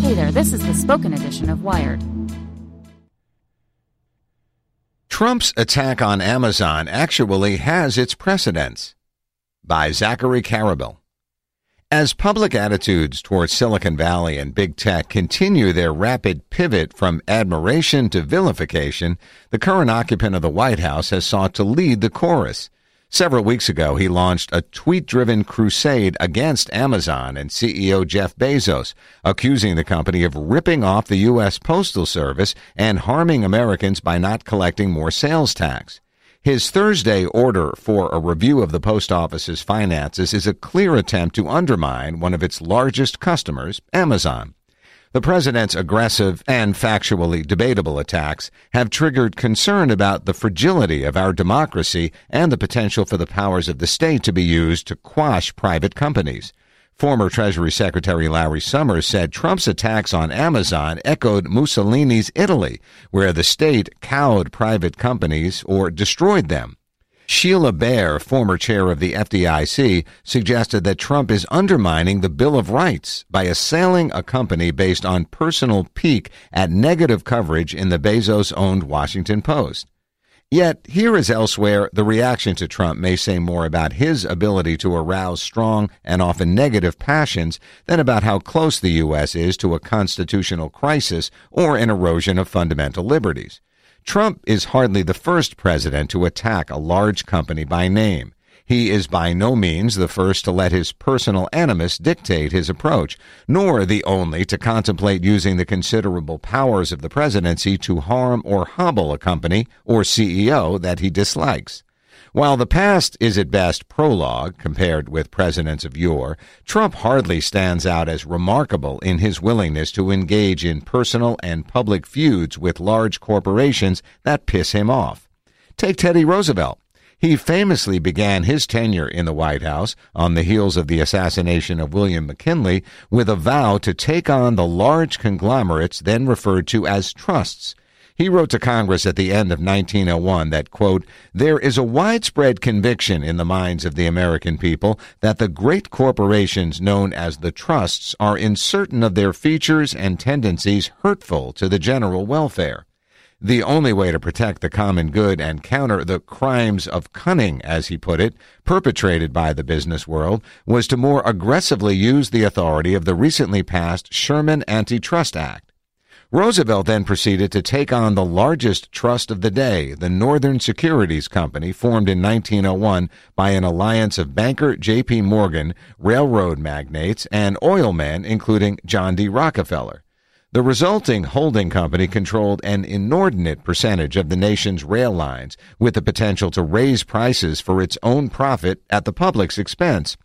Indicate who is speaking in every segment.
Speaker 1: Hey there, this is the spoken edition of Wired.
Speaker 2: Trump's attack on Amazon actually has its precedents. By Zachary Karabell. As public attitudes towards Silicon Valley and big tech continue their rapid pivot from admiration to vilification, the current occupant of the White House has sought to lead the chorus. Several weeks ago, he launched a tweet driven crusade against Amazon and CEO Jeff Bezos, accusing the company of ripping off the U.S. Postal Service and harming Americans by not collecting more sales tax. His Thursday order for a review of the post office's finances is a clear attempt to undermine one of its largest customers, Amazon. The president's aggressive and factually debatable attacks have triggered concern about the fragility of our democracy and the potential for the powers of the state to be used to quash private companies. Former Treasury Secretary Larry Summers said Trump's attacks on Amazon echoed Mussolini's Italy, where the state cowed private companies or destroyed them. Sheila Bair, former chair of the FDIC, suggested that Trump is undermining the Bill of Rights by assailing a company based on personal pique at negative coverage in the Bezos owned Washington Post. Yet, here as elsewhere, the reaction to Trump may say more about his ability to arouse strong and often negative passions than about how close the U.S. is to a constitutional crisis or an erosion of fundamental liberties. Trump is hardly the first president to attack a large company by name. He is by no means the first to let his personal animus dictate his approach, nor the only to contemplate using the considerable powers of the presidency to harm or hobble a company or CEO that he dislikes. While the past is at best prologue compared with presidents of yore, Trump hardly stands out as remarkable in his willingness to engage in personal and public feuds with large corporations that piss him off. Take Teddy Roosevelt. He famously began his tenure in the White House on the heels of the assassination of William McKinley with a vow to take on the large conglomerates then referred to as trusts. He wrote to Congress at the end of 1901 that, quote, there is a widespread conviction in the minds of the American people that the great corporations known as the trusts are in certain of their features and tendencies hurtful to the general welfare. The only way to protect the common good and counter the crimes of cunning, as he put it, perpetrated by the business world, was to more aggressively use the authority of the recently passed Sherman Antitrust Act. Roosevelt then proceeded to take on the largest trust of the day, the Northern Securities Company, formed in 1901 by an alliance of banker J.P. Morgan, railroad magnates, and oil men, including John D. Rockefeller. The resulting holding company controlled an inordinate percentage of the nation's rail lines, with the potential to raise prices for its own profit at the public's expense.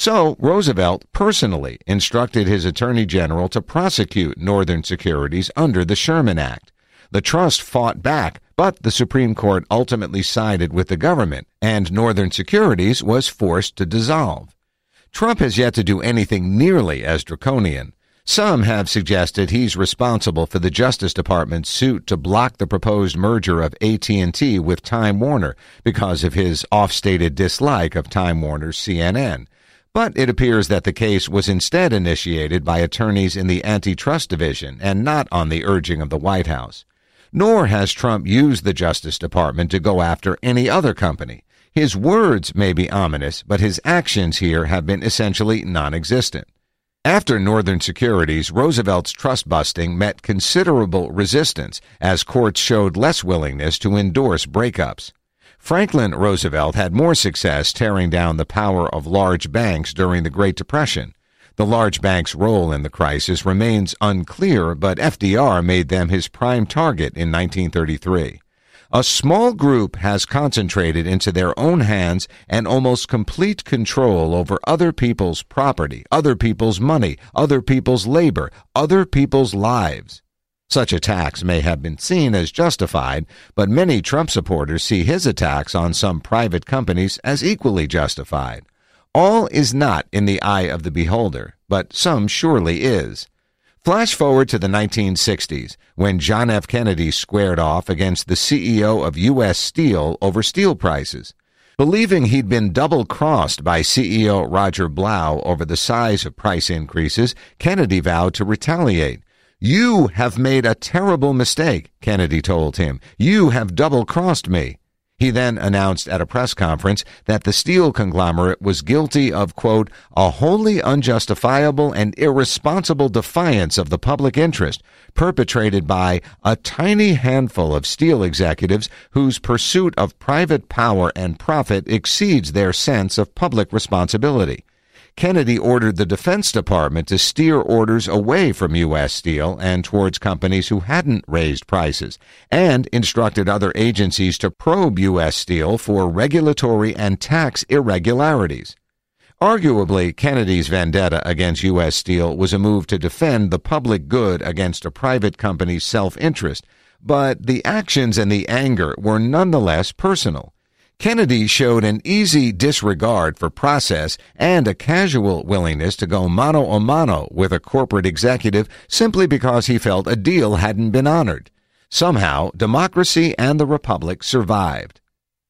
Speaker 2: So, Roosevelt personally instructed his attorney general to prosecute Northern Securities under the Sherman Act. The trust fought back, but the Supreme Court ultimately sided with the government, and Northern Securities was forced to dissolve. Trump has yet to do anything nearly as draconian. Some have suggested he's responsible for the Justice Department's suit to block the proposed merger of AT&T with Time Warner because of his off-stated dislike of Time Warner's CNN. But it appears that the case was instead initiated by attorneys in the Antitrust Division and not on the urging of the White House. Nor has Trump used the Justice Department to go after any other company. His words may be ominous, but his actions here have been essentially non-existent. After Northern Securities, Roosevelt's trust busting met considerable resistance as courts showed less willingness to endorse breakups. Franklin Roosevelt had more success tearing down the power of large banks during the Great Depression. The large banks' role in the crisis remains unclear, but FDR made them his prime target in 1933. A small group has concentrated into their own hands and almost complete control over other people's property, other people's money, other people's labor, other people's lives. Such attacks may have been seen as justified, but many Trump supporters see his attacks on some private companies as equally justified. All is not in the eye of the beholder, but some surely is. Flash forward to the 1960s, when John F. Kennedy squared off against the CEO of U.S. Steel over steel prices. Believing he'd been double crossed by CEO Roger Blough over the size of price increases, Kennedy vowed to retaliate. You have made a terrible mistake, Kennedy told him. You have double crossed me. He then announced at a press conference that the steel conglomerate was guilty of, quote, a wholly unjustifiable and irresponsible defiance of the public interest perpetrated by a tiny handful of steel executives whose pursuit of private power and profit exceeds their sense of public responsibility. Kennedy ordered the Defense Department to steer orders away from U.S. Steel and towards companies who hadn't raised prices, and instructed other agencies to probe U.S. Steel for regulatory and tax irregularities. Arguably, Kennedy's vendetta against U.S. Steel was a move to defend the public good against a private company's self-interest, but the actions and the anger were nonetheless personal. Kennedy showed an easy disregard for process and a casual willingness to go mano a mano with a corporate executive simply because he felt a deal hadn't been honored. Somehow, democracy and the republic survived.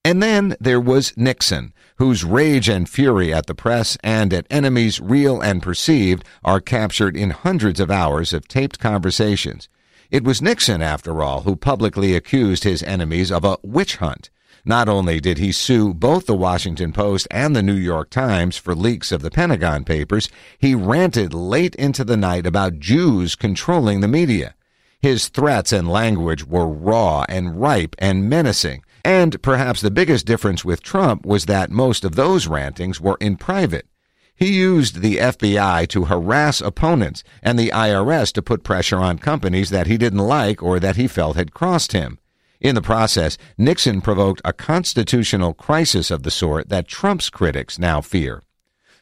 Speaker 2: And then there was Nixon, whose rage and fury at the press and at enemies real and perceived are captured in hundreds of hours of taped conversations. It was Nixon, after all, who publicly accused his enemies of a witch hunt. Not only did he sue both the Washington Post and the New York Times for leaks of the Pentagon Papers, he ranted late into the night about Jews controlling the media. His threats and language were raw and ripe and menacing. And perhaps the biggest difference with Trump was that most of those rantings were in private. He used the FBI to harass opponents and the IRS to put pressure on companies that he didn't like or that he felt had crossed him. In the process, Nixon provoked a constitutional crisis of the sort that Trump's critics now fear.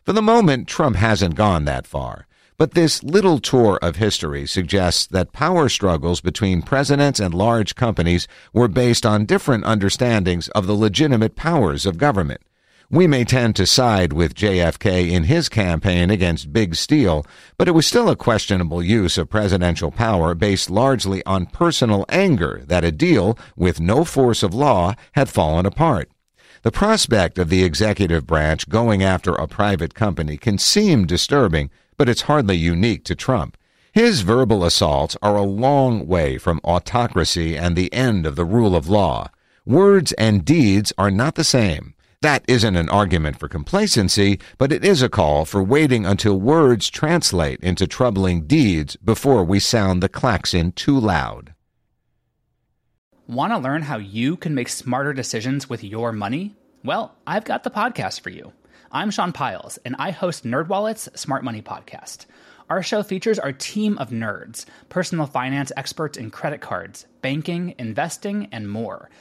Speaker 2: For the moment, Trump hasn't gone that far. But this little tour of history suggests that power struggles between presidents and large companies were based on different understandings of the legitimate powers of government. We may tend to side with JFK in his campaign against Big Steel, but it was still a questionable use of presidential power based largely on personal anger that a deal with no force of law had fallen apart. The prospect of the executive branch going after a private company can seem disturbing, but it's hardly unique to Trump. His verbal assaults are a long way from autocracy and the end of the rule of law. Words and deeds are not the same. That isn't an argument for complacency, but it is a call for waiting until words translate into troubling deeds before we sound the klaxon too loud.
Speaker 3: Want to learn how you can make smarter decisions with your money? Well, I've got the podcast for you. I'm Sean Pyles, and I host NerdWallet's Smart Money Podcast. Our show features our team of nerds, personal finance experts in credit cards, banking, investing, and more –